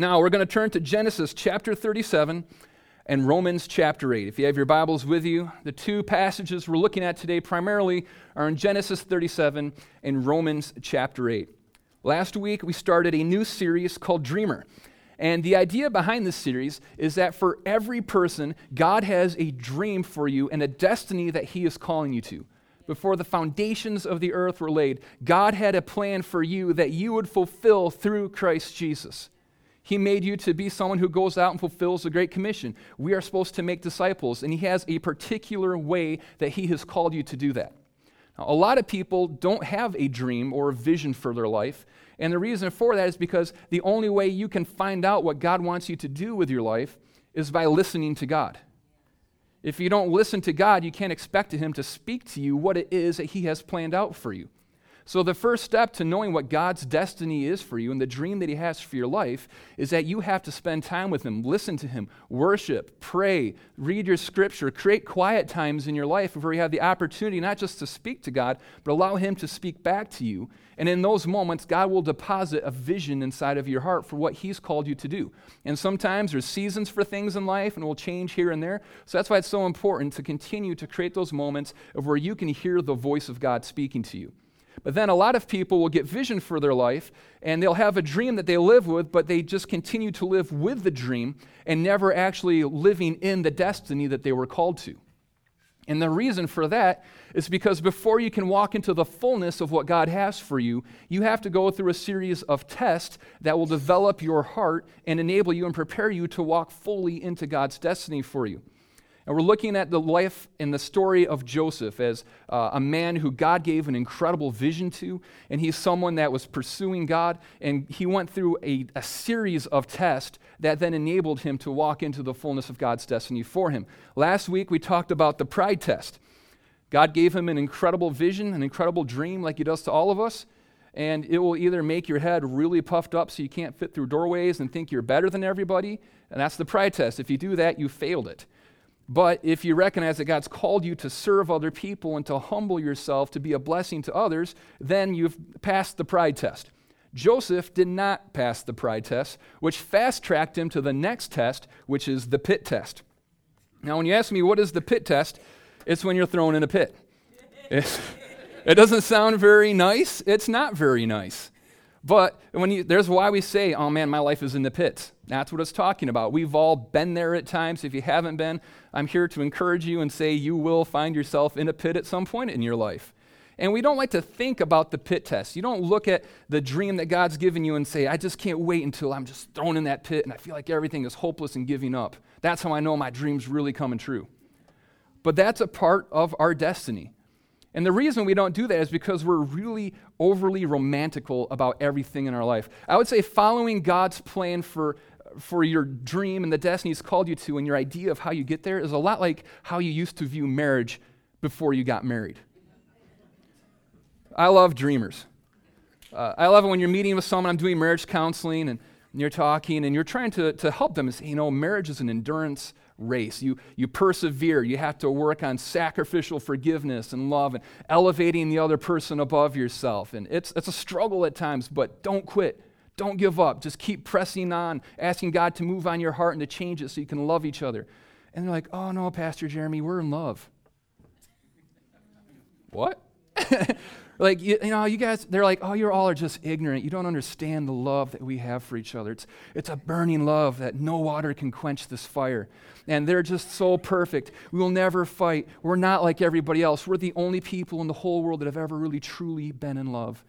Now, we're going to turn to Genesis chapter 37 and Romans chapter 8. If you have your Bibles with you, the two passages we're looking at today primarily are in Genesis 37 and Romans chapter 8. Last week, we started a new series called Dreamer. And the idea behind this series is that for every person, God has a dream for you and a destiny that He is calling you to. Before the foundations of the earth were laid, God had a plan for you that you would fulfill through Christ Jesus. He made you to be someone who goes out and fulfills the Great Commission. We are supposed to make disciples, and He has a particular way that He has called you to do that. Now, a lot of people don't have a dream or a vision for their life, and the reason for that is because the only way you can find out what God wants you to do with your life is by listening to God. If you don't listen to God, you can't expect Him to speak to you what it is that He has planned out for you. So, the first step to knowing what God's destiny is for you and the dream that He has for your life is that you have to spend time with Him, listen to Him, worship, pray, read your scripture, create quiet times in your life where you have the opportunity not just to speak to God, but allow Him to speak back to you. And in those moments, God will deposit a vision inside of your heart for what He's called you to do. And sometimes there's seasons for things in life and will change here and there. So, that's why it's so important to continue to create those moments of where you can hear the voice of God speaking to you. But then a lot of people will get vision for their life and they'll have a dream that they live with, but they just continue to live with the dream and never actually living in the destiny that they were called to. And the reason for that is because before you can walk into the fullness of what God has for you, you have to go through a series of tests that will develop your heart and enable you and prepare you to walk fully into God's destiny for you. And we're looking at the life and the story of Joseph as uh, a man who God gave an incredible vision to. And he's someone that was pursuing God. And he went through a, a series of tests that then enabled him to walk into the fullness of God's destiny for him. Last week, we talked about the pride test. God gave him an incredible vision, an incredible dream, like he does to all of us. And it will either make your head really puffed up so you can't fit through doorways and think you're better than everybody. And that's the pride test. If you do that, you failed it. But if you recognize that God's called you to serve other people and to humble yourself to be a blessing to others, then you've passed the pride test. Joseph did not pass the pride test, which fast tracked him to the next test, which is the pit test. Now, when you ask me what is the pit test, it's when you're thrown in a pit. It's, it doesn't sound very nice. It's not very nice. But when you, there's why we say, oh man, my life is in the pits. That's what it's talking about. We've all been there at times. If you haven't been, I'm here to encourage you and say you will find yourself in a pit at some point in your life. And we don't like to think about the pit test. You don't look at the dream that God's given you and say, I just can't wait until I'm just thrown in that pit and I feel like everything is hopeless and giving up. That's how I know my dream's really coming true. But that's a part of our destiny. And the reason we don't do that is because we're really overly romantical about everything in our life. I would say following God's plan for, for your dream and the destiny He's called you to and your idea of how you get there is a lot like how you used to view marriage before you got married. I love dreamers. Uh, I love it when you're meeting with someone, I'm doing marriage counseling, and, you're talking and you're trying to, to help them. Say, you know, marriage is an endurance race. You, you persevere. You have to work on sacrificial forgiveness and love and elevating the other person above yourself. And it's, it's a struggle at times, but don't quit. Don't give up. Just keep pressing on, asking God to move on your heart and to change it so you can love each other. And they're like, oh no, Pastor Jeremy, we're in love. what? like you, you, know you guys they're like oh you all are just ignorant you don't understand the love that we have for each other it's, it's a burning love that no water can quench this fire and they're just so perfect we will never fight we're not like everybody else we're the only people in the whole world that have ever really truly been in love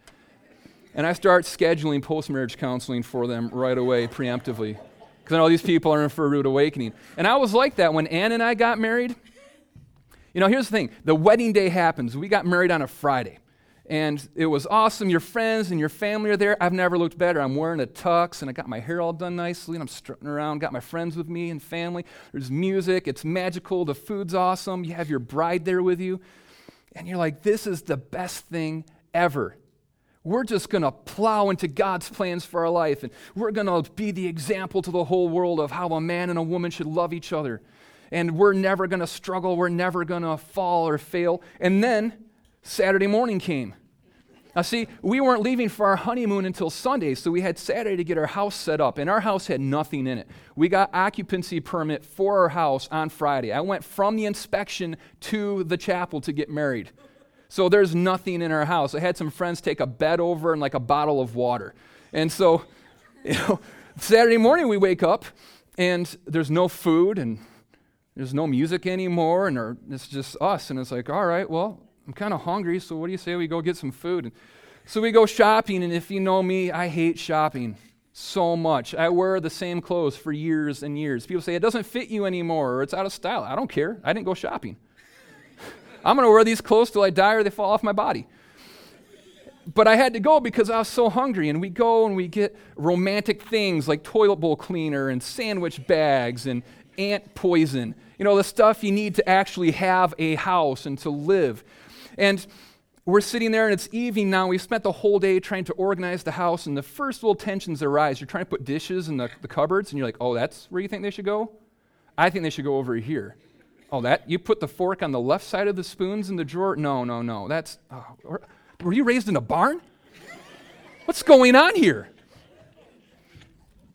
and i start scheduling post-marriage counseling for them right away preemptively because i know these people are in for a rude awakening and i was like that when ann and i got married you know, here's the thing the wedding day happens. We got married on a Friday and it was awesome. Your friends and your family are there. I've never looked better. I'm wearing a tux and I got my hair all done nicely and I'm strutting around, got my friends with me and family. There's music, it's magical, the food's awesome. You have your bride there with you. And you're like, this is the best thing ever. We're just going to plow into God's plans for our life and we're going to be the example to the whole world of how a man and a woman should love each other. And we're never going to struggle, we're never going to fall or fail. And then Saturday morning came Now, see, we weren't leaving for our honeymoon until Sunday, so we had Saturday to get our house set up, and our house had nothing in it. We got occupancy permit for our house on Friday. I went from the inspection to the chapel to get married. So there's nothing in our house. I had some friends take a bed over and like a bottle of water. And so, you know, Saturday morning we wake up and there's no food and there's no music anymore, and it's just us. And it's like, all right, well, I'm kind of hungry, so what do you say we go get some food? And so we go shopping, and if you know me, I hate shopping so much. I wear the same clothes for years and years. People say it doesn't fit you anymore or it's out of style. I don't care. I didn't go shopping. I'm going to wear these clothes till I die or they fall off my body. But I had to go because I was so hungry. And we go and we get romantic things like toilet bowl cleaner and sandwich bags and ant poison. You know, the stuff you need to actually have a house and to live. And we're sitting there and it's evening now. We've spent the whole day trying to organize the house, and the first little tensions arise. You're trying to put dishes in the, the cupboards, and you're like, oh, that's where you think they should go? I think they should go over here. Oh, that? You put the fork on the left side of the spoons in the drawer? No, no, no. That's. Oh, were you raised in a barn? What's going on here?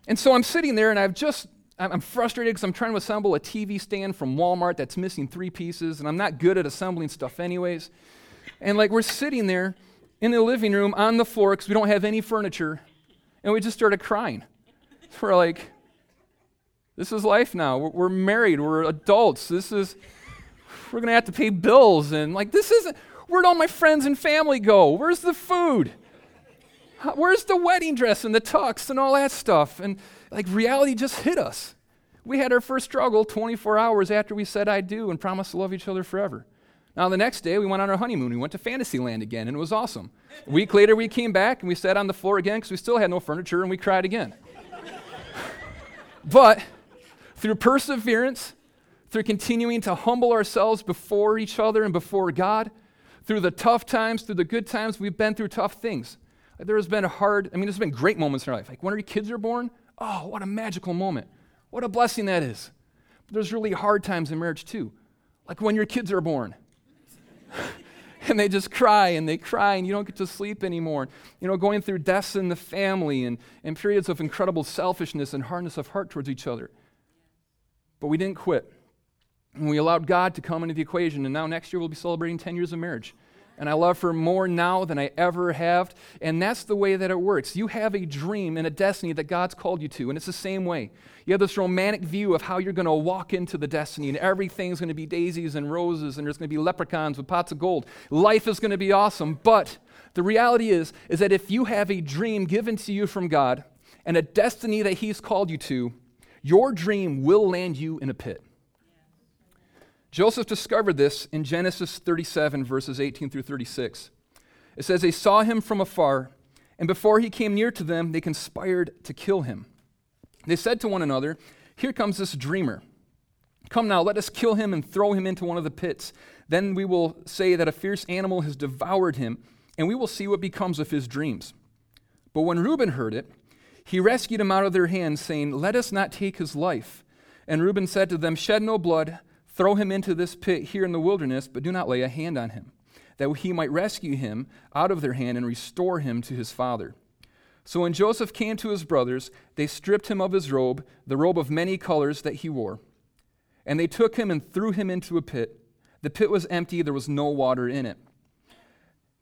And so I'm sitting there and I've just I'm frustrated because I'm trying to assemble a TV stand from Walmart that's missing three pieces, and I'm not good at assembling stuff, anyways. And like we're sitting there in the living room on the floor because we don't have any furniture, and we just started crying. We're like, this is life now. We're, we're married. We're adults. This is, we're going to have to pay bills. And like, this isn't, where'd all my friends and family go? Where's the food? Where's the wedding dress and the tux and all that stuff? And like reality just hit us. We had our first struggle 24 hours after we said I do and promised to love each other forever. Now, the next day, we went on our honeymoon. We went to Fantasyland again, and it was awesome. A week later, we came back and we sat on the floor again because we still had no furniture and we cried again. but through perseverance, through continuing to humble ourselves before each other and before God, through the tough times, through the good times, we've been through tough things. There has been hard, I mean, there's been great moments in our life. Like when our kids are born, oh, what a magical moment. What a blessing that is. But there's really hard times in marriage too. Like when your kids are born. and they just cry and they cry and you don't get to sleep anymore. You know, going through deaths in the family and, and periods of incredible selfishness and hardness of heart towards each other. But we didn't quit. And we allowed God to come into the equation. And now next year we'll be celebrating 10 years of marriage and I love her more now than I ever have. And that's the way that it works. You have a dream and a destiny that God's called you to, and it's the same way. You have this romantic view of how you're going to walk into the destiny, and everything's going to be daisies and roses, and there's going to be leprechauns with pots of gold. Life is going to be awesome. But the reality is, is that if you have a dream given to you from God and a destiny that He's called you to, your dream will land you in a pit. Joseph discovered this in Genesis 37, verses 18 through 36. It says, They saw him from afar, and before he came near to them, they conspired to kill him. They said to one another, Here comes this dreamer. Come now, let us kill him and throw him into one of the pits. Then we will say that a fierce animal has devoured him, and we will see what becomes of his dreams. But when Reuben heard it, he rescued him out of their hands, saying, Let us not take his life. And Reuben said to them, Shed no blood. Throw him into this pit here in the wilderness, but do not lay a hand on him, that he might rescue him out of their hand and restore him to his father. So when Joseph came to his brothers, they stripped him of his robe, the robe of many colors that he wore. And they took him and threw him into a pit. The pit was empty, there was no water in it.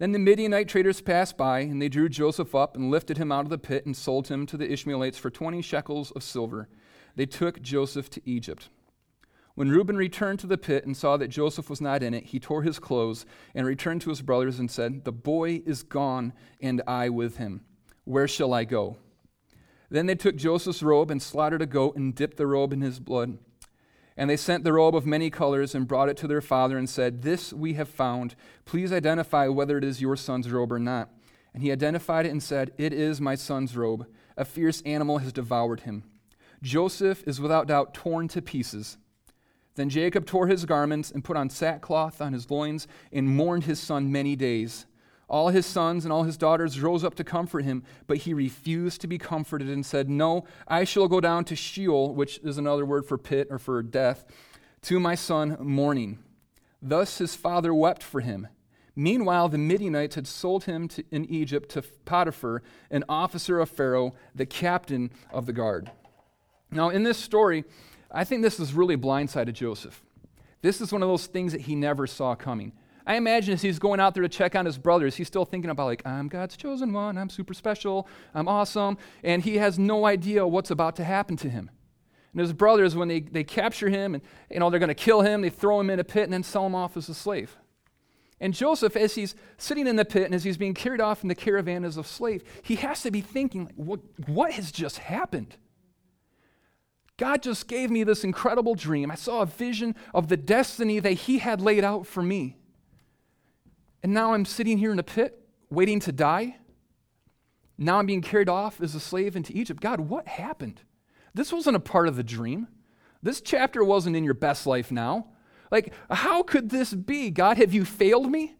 Then the Midianite traders passed by, and they drew Joseph up and lifted him out of the pit and sold him to the Ishmaelites for twenty shekels of silver. They took Joseph to Egypt. When Reuben returned to the pit and saw that Joseph was not in it, he tore his clothes and returned to his brothers and said, The boy is gone, and I with him. Where shall I go? Then they took Joseph's robe and slaughtered a goat and dipped the robe in his blood. And they sent the robe of many colors and brought it to their father and said, This we have found. Please identify whether it is your son's robe or not. And he identified it and said, It is my son's robe. A fierce animal has devoured him. Joseph is without doubt torn to pieces. Then Jacob tore his garments and put on sackcloth on his loins and mourned his son many days. All his sons and all his daughters rose up to comfort him, but he refused to be comforted and said, No, I shall go down to Sheol, which is another word for pit or for death, to my son mourning. Thus his father wept for him. Meanwhile, the Midianites had sold him to, in Egypt to Potiphar, an officer of Pharaoh, the captain of the guard. Now, in this story, I think this is really blindsided Joseph. This is one of those things that he never saw coming. I imagine as he's going out there to check on his brothers, he's still thinking about, like, I'm God's chosen one, I'm super special, I'm awesome, and he has no idea what's about to happen to him. And his brothers, when they, they capture him and you know they're going to kill him, they throw him in a pit and then sell him off as a slave. And Joseph, as he's sitting in the pit and as he's being carried off in the caravan as a slave, he has to be thinking, like, what, what has just happened? God just gave me this incredible dream. I saw a vision of the destiny that He had laid out for me. And now I'm sitting here in a pit, waiting to die. Now I'm being carried off as a slave into Egypt. God, what happened? This wasn't a part of the dream. This chapter wasn't in your best life now. Like, how could this be? God, have you failed me?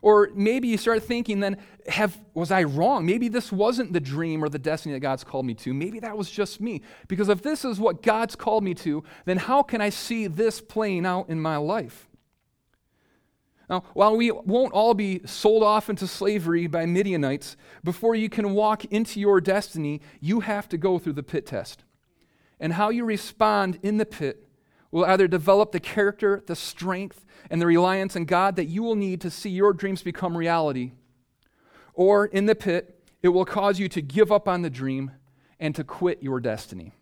Or maybe you start thinking then, have, was I wrong? Maybe this wasn't the dream or the destiny that God's called me to. Maybe that was just me. Because if this is what God's called me to, then how can I see this playing out in my life? Now, while we won't all be sold off into slavery by Midianites, before you can walk into your destiny, you have to go through the pit test. And how you respond in the pit will either develop the character, the strength, and the reliance in God that you will need to see your dreams become reality. Or in the pit, it will cause you to give up on the dream and to quit your destiny.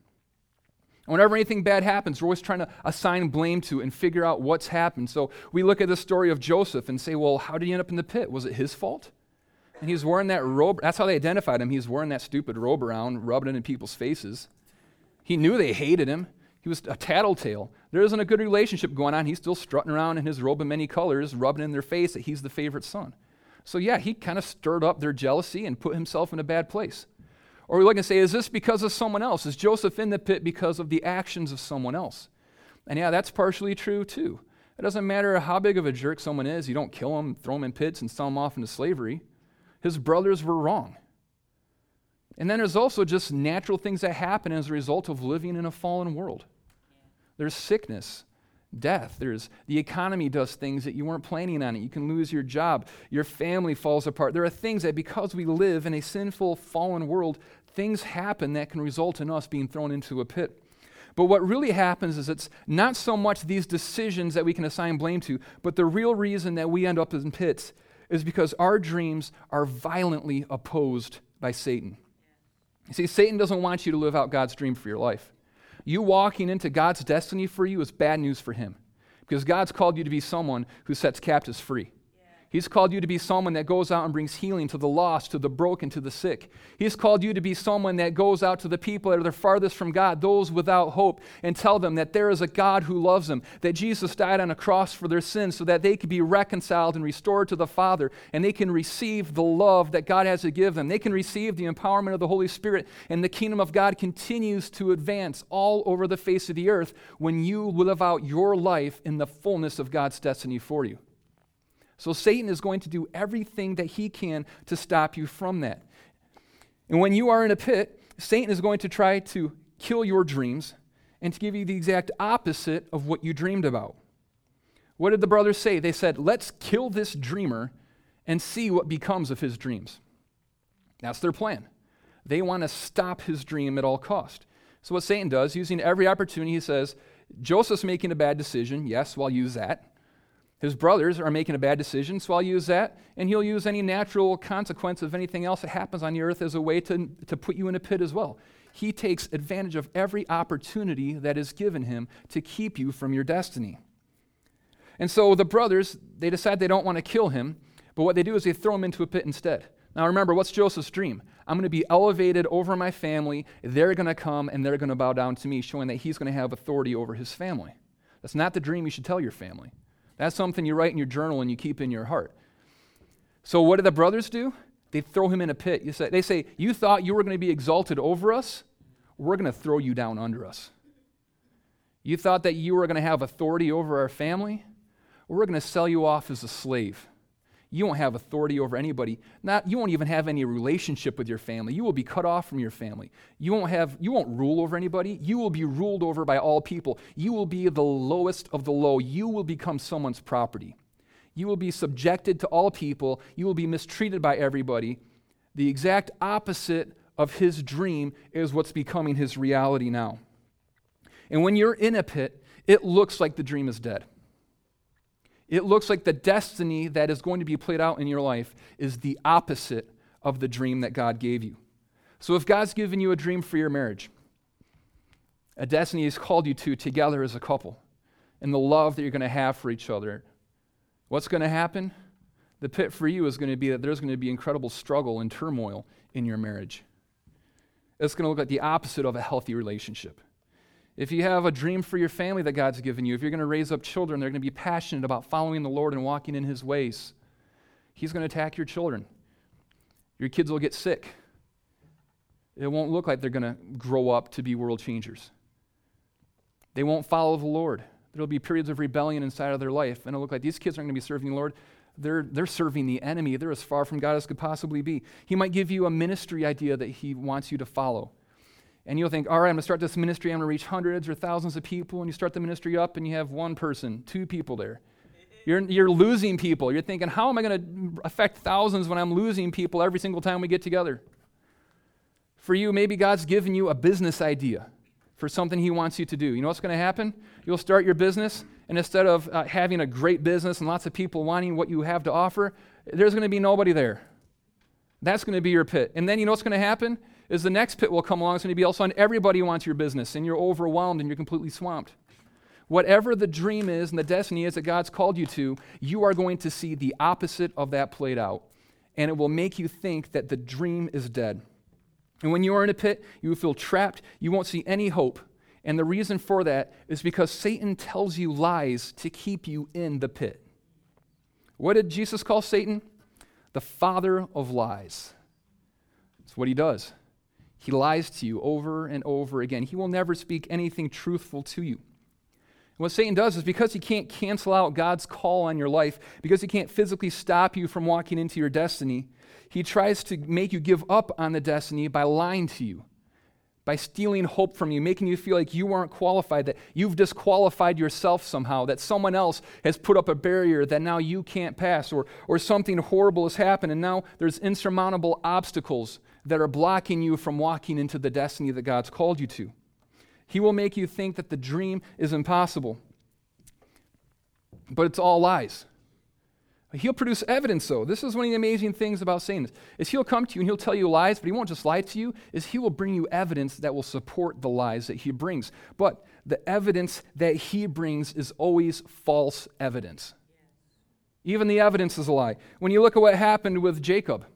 And whenever anything bad happens, we're always trying to assign blame to and figure out what's happened. So we look at the story of Joseph and say, well, how did he end up in the pit? Was it his fault? And he's wearing that robe. That's how they identified him. He's wearing that stupid robe around, rubbing it in people's faces. He knew they hated him. He was a tattletale. There isn't a good relationship going on. He's still strutting around in his robe of many colors, rubbing in their face that he's the favorite son. So, yeah, he kind of stirred up their jealousy and put himself in a bad place. Or we look and say, is this because of someone else? Is Joseph in the pit because of the actions of someone else? And yeah, that's partially true too. It doesn't matter how big of a jerk someone is, you don't kill him, throw him in pits, and sell him off into slavery. His brothers were wrong. And then there's also just natural things that happen as a result of living in a fallen world. There's sickness, death. There's the economy does things that you weren't planning on it. You can lose your job. Your family falls apart. There are things that because we live in a sinful, fallen world, things happen that can result in us being thrown into a pit. But what really happens is it's not so much these decisions that we can assign blame to, but the real reason that we end up in pits is because our dreams are violently opposed by Satan. You see, Satan doesn't want you to live out God's dream for your life. You walking into God's destiny for you is bad news for him because God's called you to be someone who sets captives free. He's called you to be someone that goes out and brings healing to the lost, to the broken, to the sick. He's called you to be someone that goes out to the people that are the farthest from God, those without hope, and tell them that there is a God who loves them, that Jesus died on a cross for their sins so that they could be reconciled and restored to the Father, and they can receive the love that God has to give them. They can receive the empowerment of the Holy Spirit, and the kingdom of God continues to advance all over the face of the earth when you live out your life in the fullness of God's destiny for you. So Satan is going to do everything that he can to stop you from that. And when you are in a pit, Satan is going to try to kill your dreams and to give you the exact opposite of what you dreamed about. What did the brothers say? They said, Let's kill this dreamer and see what becomes of his dreams. That's their plan. They want to stop his dream at all cost. So what Satan does, using every opportunity, he says, Joseph's making a bad decision. Yes, well, I'll use that. His brothers are making a bad decision, so I'll use that. And he'll use any natural consequence of anything else that happens on the earth as a way to, to put you in a pit as well. He takes advantage of every opportunity that is given him to keep you from your destiny. And so the brothers, they decide they don't want to kill him, but what they do is they throw him into a pit instead. Now remember, what's Joseph's dream? I'm going to be elevated over my family. They're going to come and they're going to bow down to me, showing that he's going to have authority over his family. That's not the dream you should tell your family. That's something you write in your journal and you keep in your heart. So, what do the brothers do? They throw him in a pit. You say, they say, You thought you were going to be exalted over us? we're going to throw you down under us. You thought that you were going to have authority over our family? We're going to sell you off as a slave. You won't have authority over anybody. Not, you won't even have any relationship with your family. You will be cut off from your family. You won't, have, you won't rule over anybody. You will be ruled over by all people. You will be the lowest of the low. You will become someone's property. You will be subjected to all people. You will be mistreated by everybody. The exact opposite of his dream is what's becoming his reality now. And when you're in a pit, it looks like the dream is dead. It looks like the destiny that is going to be played out in your life is the opposite of the dream that God gave you. So if God's given you a dream for your marriage, a destiny He's called you to together as a couple, and the love that you're going to have for each other, what's going to happen? The pit for you is going to be that there's going to be incredible struggle and turmoil in your marriage. It's going to look like the opposite of a healthy relationship. If you have a dream for your family that God's given you, if you're going to raise up children, they're going to be passionate about following the Lord and walking in His ways. He's going to attack your children. Your kids will get sick. It won't look like they're going to grow up to be world changers. They won't follow the Lord. There'll be periods of rebellion inside of their life, and it'll look like these kids aren't going to be serving the Lord. They're, they're serving the enemy. They're as far from God as could possibly be. He might give you a ministry idea that He wants you to follow. And you'll think, all right, I'm going to start this ministry. I'm going to reach hundreds or thousands of people. And you start the ministry up, and you have one person, two people there. You're, you're losing people. You're thinking, how am I going to affect thousands when I'm losing people every single time we get together? For you, maybe God's given you a business idea for something He wants you to do. You know what's going to happen? You'll start your business, and instead of uh, having a great business and lots of people wanting what you have to offer, there's going to be nobody there. That's going to be your pit. And then you know what's going to happen? Is the next pit will come along. It's going to be all on everybody wants your business and you're overwhelmed and you're completely swamped. Whatever the dream is and the destiny is that God's called you to, you are going to see the opposite of that played out. And it will make you think that the dream is dead. And when you are in a pit, you will feel trapped. You won't see any hope. And the reason for that is because Satan tells you lies to keep you in the pit. What did Jesus call Satan? The father of lies. That's what he does. He lies to you over and over again. He will never speak anything truthful to you. And what Satan does is because he can't cancel out God's call on your life, because he can't physically stop you from walking into your destiny, he tries to make you give up on the destiny by lying to you, by stealing hope from you, making you feel like you aren't qualified, that you've disqualified yourself somehow, that someone else has put up a barrier that now you can't pass, or, or something horrible has happened, and now there's insurmountable obstacles that are blocking you from walking into the destiny that God's called you to. He will make you think that the dream is impossible. But it's all lies. He'll produce evidence, though. This is one of the amazing things about Satan is he'll come to you and he'll tell you lies, but he won't just lie to you, is he will bring you evidence that will support the lies that he brings. But the evidence that he brings is always false evidence. Even the evidence is a lie. When you look at what happened with Jacob,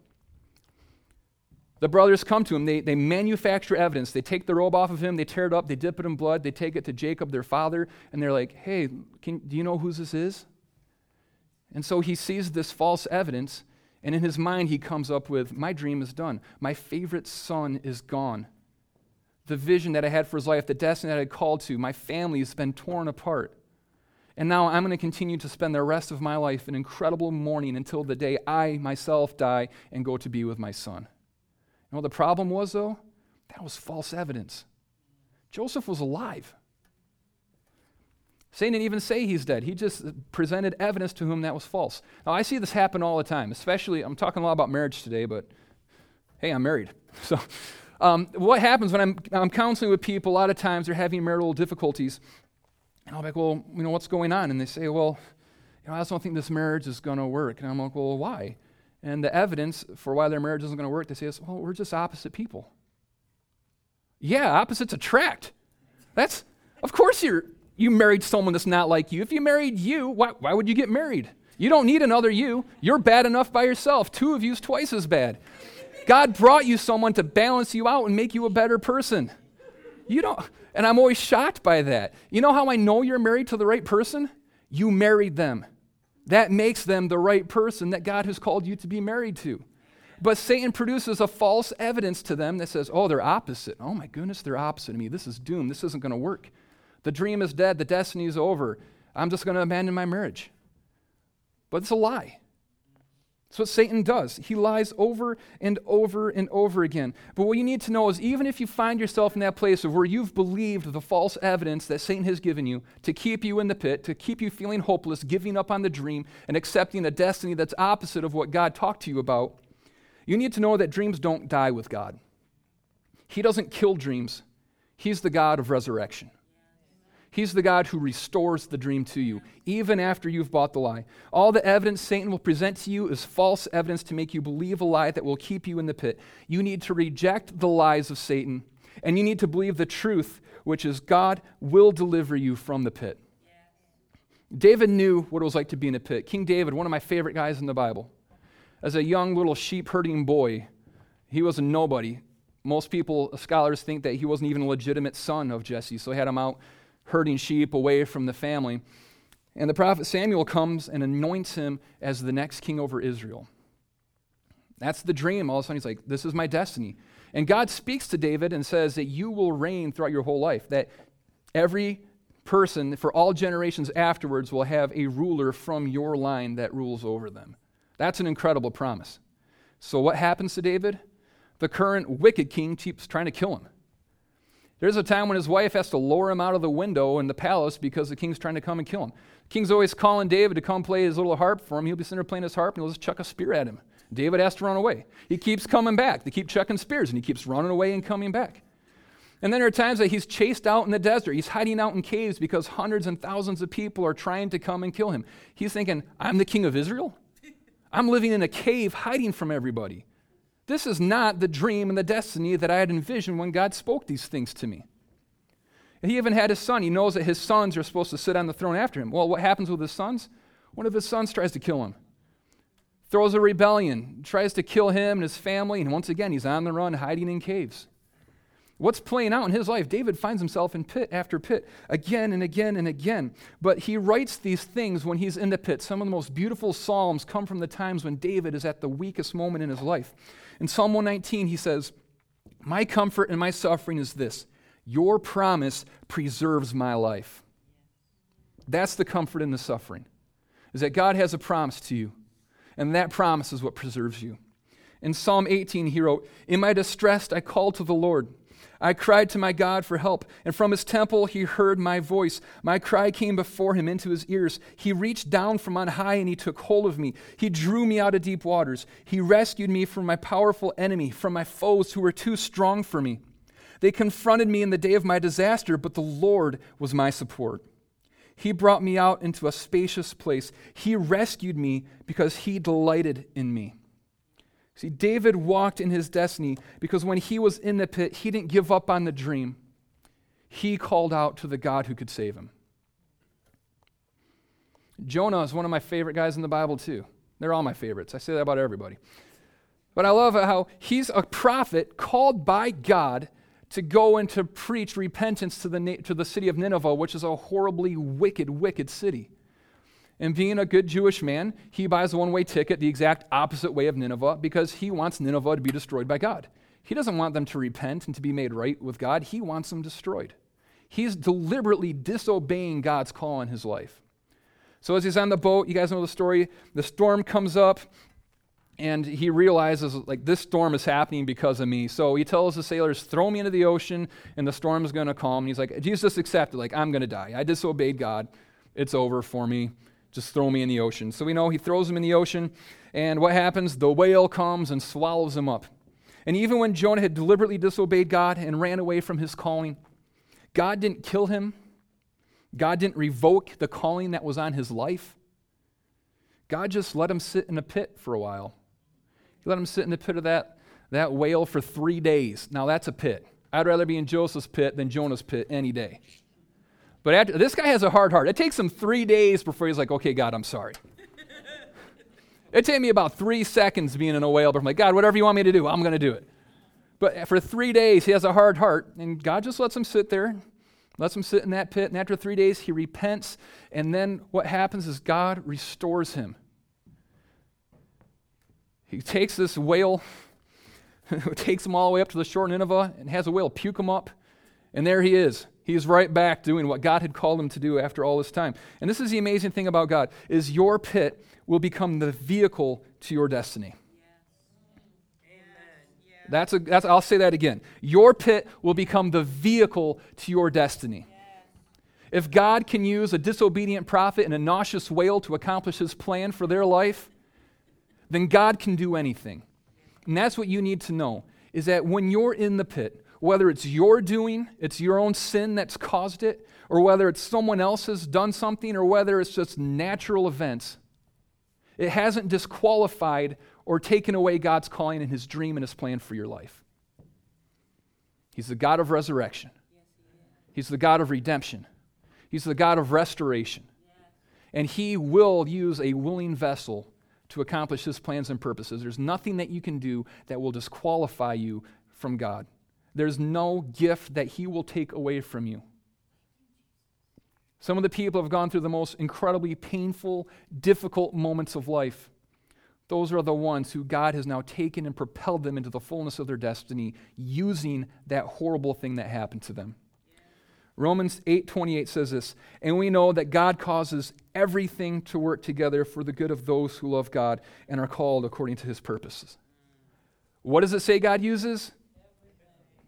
the brothers come to him. They, they manufacture evidence. They take the robe off of him, they tear it up, they dip it in blood, they take it to Jacob, their father, and they're like, hey, can, do you know whose this is? And so he sees this false evidence, and in his mind, he comes up with, My dream is done. My favorite son is gone. The vision that I had for his life, the destiny that I had called to, my family has been torn apart. And now I'm going to continue to spend the rest of my life in incredible mourning until the day I myself die and go to be with my son. You know what the problem was, though? That was false evidence. Joseph was alive. Satan didn't even say he's dead. He just presented evidence to whom that was false. Now, I see this happen all the time, especially, I'm talking a lot about marriage today, but hey, I'm married. So, um, what happens when I'm, I'm counseling with people, a lot of times they're having marital difficulties. And I'll be like, well, you know, what's going on? And they say, well, you know, I just don't think this marriage is going to work. And I'm like, well, why? And the evidence for why their marriage isn't going to work, they say, is, well, we're just opposite people. Yeah, opposites attract. That's, of course, you're, you married someone that's not like you. If you married you, why, why would you get married? You don't need another you. You're bad enough by yourself. Two of you's twice as bad. God brought you someone to balance you out and make you a better person. You don't, and I'm always shocked by that. You know how I know you're married to the right person? You married them. That makes them the right person that God has called you to be married to. But Satan produces a false evidence to them that says, oh, they're opposite. Oh my goodness, they're opposite of me. This is doom. This isn't going to work. The dream is dead. The destiny is over. I'm just going to abandon my marriage. But it's a lie. That's what Satan does. He lies over and over and over again. But what you need to know is even if you find yourself in that place of where you've believed the false evidence that Satan has given you to keep you in the pit, to keep you feeling hopeless, giving up on the dream, and accepting a destiny that's opposite of what God talked to you about, you need to know that dreams don't die with God. He doesn't kill dreams, He's the God of resurrection. He's the God who restores the dream to you, even after you've bought the lie. All the evidence Satan will present to you is false evidence to make you believe a lie that will keep you in the pit. You need to reject the lies of Satan, and you need to believe the truth, which is God will deliver you from the pit. David knew what it was like to be in a pit. King David, one of my favorite guys in the Bible. As a young little sheep herding boy, he was a nobody. Most people, scholars, think that he wasn't even a legitimate son of Jesse, so he had him out herding sheep away from the family. And the prophet Samuel comes and anoints him as the next king over Israel. That's the dream. All of a sudden, he's like, This is my destiny. And God speaks to David and says that you will reign throughout your whole life, that every person for all generations afterwards will have a ruler from your line that rules over them. That's an incredible promise. So, what happens to David? The current wicked king keeps trying to kill him. There's a time when his wife has to lower him out of the window in the palace because the king's trying to come and kill him. The king's always calling David to come play his little harp for him. He'll be sitting there playing his harp and he'll just chuck a spear at him. David has to run away. He keeps coming back. They keep chucking spears and he keeps running away and coming back. And then there are times that he's chased out in the desert. He's hiding out in caves because hundreds and thousands of people are trying to come and kill him. He's thinking, I'm the king of Israel? I'm living in a cave hiding from everybody. This is not the dream and the destiny that I had envisioned when God spoke these things to me. he even had his son. He knows that his sons are supposed to sit on the throne after him. Well, what happens with his sons? One of his sons tries to kill him, throws a rebellion, tries to kill him and his family, and once again, he's on the run, hiding in caves. What's playing out in his life? David finds himself in pit after pit again and again and again. But he writes these things when he's in the pit. Some of the most beautiful Psalms come from the times when David is at the weakest moment in his life. In Psalm 119, he says, My comfort in my suffering is this your promise preserves my life. That's the comfort in the suffering, is that God has a promise to you, and that promise is what preserves you. In Psalm 18, he wrote, In my distress I called to the Lord. I cried to my God for help, and from his temple he heard my voice. My cry came before him into his ears. He reached down from on high and he took hold of me. He drew me out of deep waters. He rescued me from my powerful enemy, from my foes who were too strong for me. They confronted me in the day of my disaster, but the Lord was my support. He brought me out into a spacious place. He rescued me because he delighted in me. See, David walked in his destiny because when he was in the pit, he didn't give up on the dream. He called out to the God who could save him. Jonah is one of my favorite guys in the Bible, too. They're all my favorites. I say that about everybody. But I love how he's a prophet called by God to go and to preach repentance to the, to the city of Nineveh, which is a horribly wicked, wicked city. And being a good Jewish man, he buys a one way ticket the exact opposite way of Nineveh because he wants Nineveh to be destroyed by God. He doesn't want them to repent and to be made right with God, he wants them destroyed. He's deliberately disobeying God's call in his life. So, as he's on the boat, you guys know the story, the storm comes up, and he realizes, like, this storm is happening because of me. So he tells the sailors, throw me into the ocean, and the storm is going to calm. And he's like, Jesus accepted, like, I'm going to die. I disobeyed God. It's over for me. Just throw me in the ocean. So we know he throws him in the ocean, and what happens? The whale comes and swallows him up. And even when Jonah had deliberately disobeyed God and ran away from his calling, God didn't kill him. God didn't revoke the calling that was on his life. God just let him sit in a pit for a while. He let him sit in the pit of that, that whale for three days. Now, that's a pit. I'd rather be in Joseph's pit than Jonah's pit any day. But after, this guy has a hard heart. It takes him three days before he's like, okay, God, I'm sorry. it took me about three seconds being in a whale, but I'm like, God, whatever you want me to do, I'm going to do it. But for three days, he has a hard heart, and God just lets him sit there, lets him sit in that pit. And after three days, he repents, and then what happens is God restores him. He takes this whale, takes him all the way up to the shore of Nineveh, and has a whale puke him up. And there he is. He is right back doing what God had called him to do after all this time. And this is the amazing thing about God is your pit will become the vehicle to your destiny. That's a, that's, I'll say that again. Your pit will become the vehicle to your destiny. If God can use a disobedient prophet and a nauseous whale to accomplish his plan for their life, then God can do anything. And that's what you need to know is that when you're in the pit, whether it's your doing, it's your own sin that's caused it, or whether it's someone else has done something, or whether it's just natural events, it hasn't disqualified or taken away God's calling and his dream and his plan for your life. He's the God of resurrection, He's the God of redemption, He's the God of restoration. And He will use a willing vessel to accomplish His plans and purposes. There's nothing that you can do that will disqualify you from God. There's no gift that He will take away from you. Some of the people have gone through the most incredibly painful, difficult moments of life. Those are the ones who God has now taken and propelled them into the fullness of their destiny using that horrible thing that happened to them. Romans 8:28 says this, and we know that God causes everything to work together for the good of those who love God and are called according to his purposes. What does it say God uses?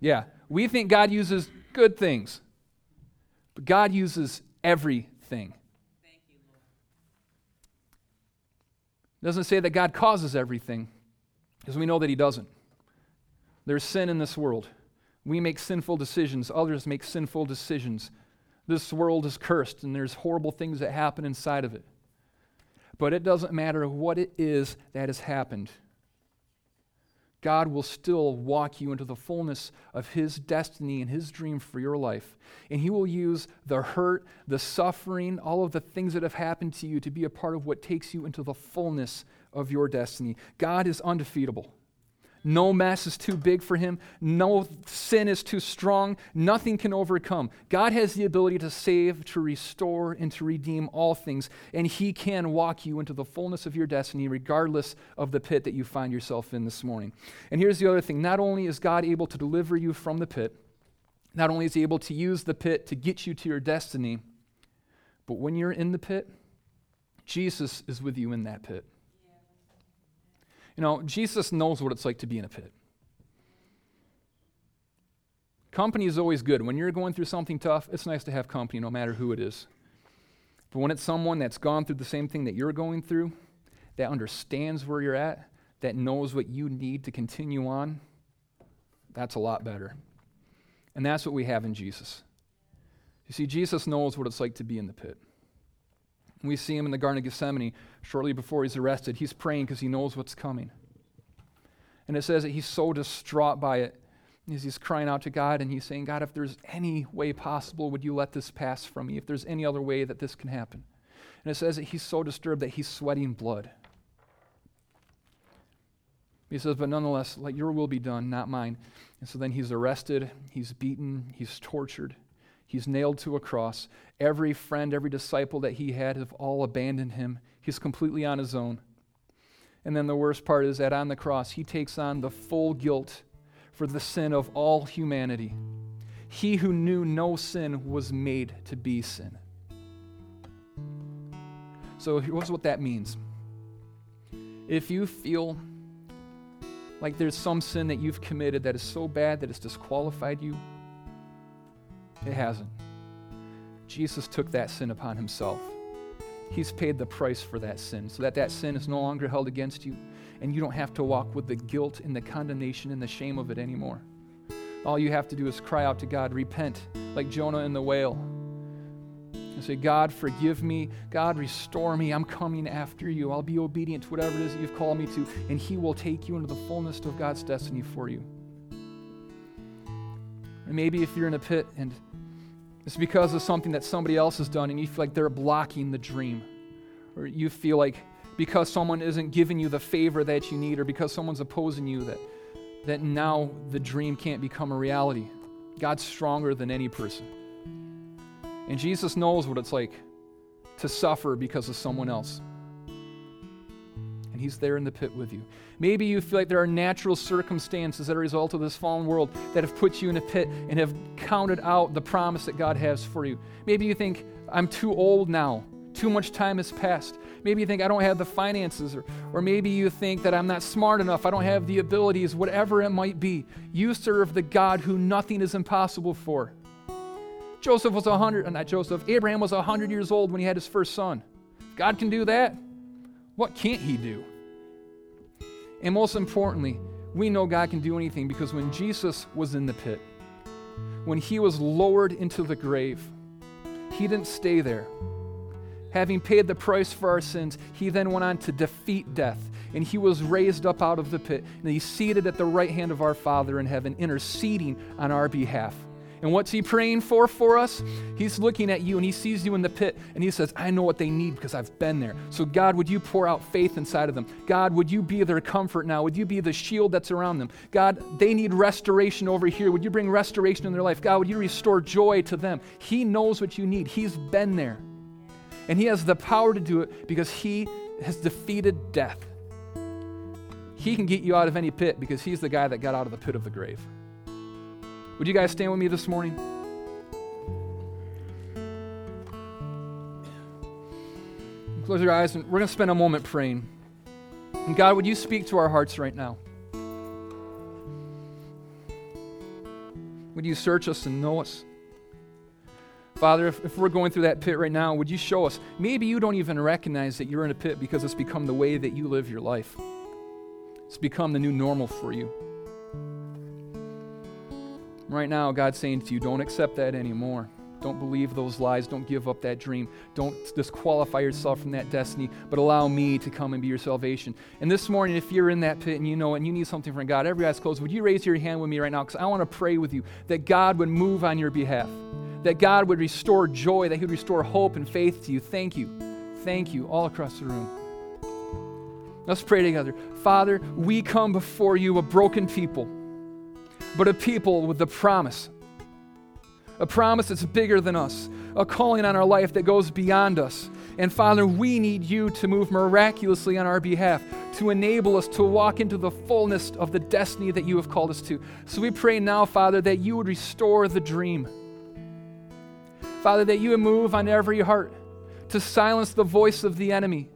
Yeah, we think God uses good things. But God uses everything. Doesn't say that God causes everything, because we know that He doesn't. There's sin in this world. We make sinful decisions, others make sinful decisions. This world is cursed, and there's horrible things that happen inside of it. But it doesn't matter what it is that has happened. God will still walk you into the fullness of His destiny and His dream for your life. And He will use the hurt, the suffering, all of the things that have happened to you to be a part of what takes you into the fullness of your destiny. God is undefeatable. No mess is too big for him. No sin is too strong. Nothing can overcome. God has the ability to save, to restore, and to redeem all things. And he can walk you into the fullness of your destiny, regardless of the pit that you find yourself in this morning. And here's the other thing not only is God able to deliver you from the pit, not only is he able to use the pit to get you to your destiny, but when you're in the pit, Jesus is with you in that pit. You know, Jesus knows what it's like to be in a pit. Company is always good. When you're going through something tough, it's nice to have company no matter who it is. But when it's someone that's gone through the same thing that you're going through, that understands where you're at, that knows what you need to continue on, that's a lot better. And that's what we have in Jesus. You see, Jesus knows what it's like to be in the pit. We see him in the Garden of Gethsemane shortly before he's arrested. He's praying because he knows what's coming. And it says that he's so distraught by it. He's crying out to God and he's saying, God, if there's any way possible, would you let this pass from me? If there's any other way that this can happen. And it says that he's so disturbed that he's sweating blood. He says, But nonetheless, let your will be done, not mine. And so then he's arrested, he's beaten, he's tortured. He's nailed to a cross. Every friend, every disciple that he had have all abandoned him. He's completely on his own. And then the worst part is that on the cross, he takes on the full guilt for the sin of all humanity. He who knew no sin was made to be sin. So here's what that means. If you feel like there's some sin that you've committed that is so bad that it's disqualified you, it hasn't. Jesus took that sin upon himself. He's paid the price for that sin so that that sin is no longer held against you and you don't have to walk with the guilt and the condemnation and the shame of it anymore. All you have to do is cry out to God, repent like Jonah in the whale. And say, God, forgive me. God, restore me. I'm coming after you. I'll be obedient to whatever it is that you've called me to, and He will take you into the fullness of God's destiny for you. And maybe if you're in a pit and it's because of something that somebody else has done and you feel like they're blocking the dream. Or you feel like because someone isn't giving you the favor that you need or because someone's opposing you that, that now the dream can't become a reality. God's stronger than any person. And Jesus knows what it's like to suffer because of someone else. He's there in the pit with you. Maybe you feel like there are natural circumstances that are a result of this fallen world that have put you in a pit and have counted out the promise that God has for you. Maybe you think, I'm too old now. Too much time has passed. Maybe you think I don't have the finances, or, or maybe you think that I'm not smart enough, I don't have the abilities, whatever it might be. You serve the God who nothing is impossible for. Joseph was 100, uh, not Joseph, Abraham was 100 years old when he had his first son. God can do that. What can't he do? And most importantly, we know God can do anything because when Jesus was in the pit, when he was lowered into the grave, he didn't stay there. Having paid the price for our sins, he then went on to defeat death. And he was raised up out of the pit. And he's seated at the right hand of our Father in heaven, interceding on our behalf. And what's he praying for for us? He's looking at you and he sees you in the pit and he says, I know what they need because I've been there. So, God, would you pour out faith inside of them? God, would you be their comfort now? Would you be the shield that's around them? God, they need restoration over here. Would you bring restoration in their life? God, would you restore joy to them? He knows what you need, He's been there. And He has the power to do it because He has defeated death. He can get you out of any pit because He's the guy that got out of the pit of the grave. Would you guys stand with me this morning? Close your eyes, and we're going to spend a moment praying. And God, would you speak to our hearts right now? Would you search us and know us? Father, if, if, we're going through that pit right now, would you show us? Maybe you don't even recognize that you're in a pit because it's become the way that you live your life. It's become the new normal for you. Right now, God's saying to you, don't accept that anymore. Don't believe those lies. Don't give up that dream. Don't disqualify yourself from that destiny, but allow me to come and be your salvation. And this morning, if you're in that pit and you know it and you need something from God, every eye's closed, would you raise your hand with me right now? Because I want to pray with you that God would move on your behalf, that God would restore joy, that He would restore hope and faith to you. Thank you. Thank you, all across the room. Let's pray together. Father, we come before you, a broken people but a people with the promise. A promise that's bigger than us, a calling on our life that goes beyond us. And Father, we need you to move miraculously on our behalf, to enable us to walk into the fullness of the destiny that you have called us to. So we pray now, Father, that you would restore the dream. Father, that you would move on every heart to silence the voice of the enemy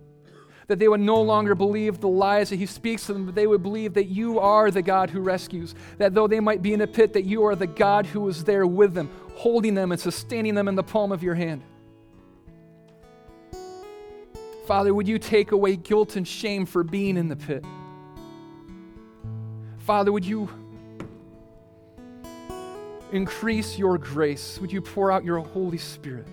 that they would no longer believe the lies that he speaks to them, but they would believe that you are the God who rescues. That though they might be in a pit, that you are the God who is there with them, holding them and sustaining them in the palm of your hand. Father, would you take away guilt and shame for being in the pit? Father, would you increase your grace? Would you pour out your Holy Spirit?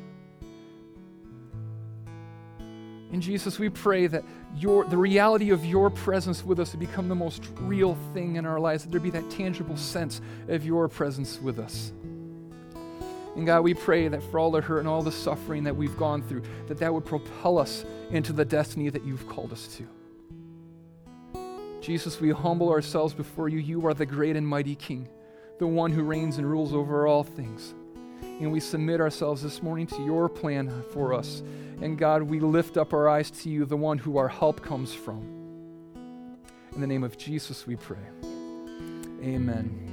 And Jesus, we pray that your, the reality of your presence with us would become the most real thing in our lives, that there be that tangible sense of your presence with us. And God, we pray that for all the hurt and all the suffering that we've gone through, that that would propel us into the destiny that you've called us to. Jesus, we humble ourselves before you. You are the great and mighty King, the one who reigns and rules over all things. And we submit ourselves this morning to your plan for us. And God, we lift up our eyes to you, the one who our help comes from. In the name of Jesus, we pray. Amen.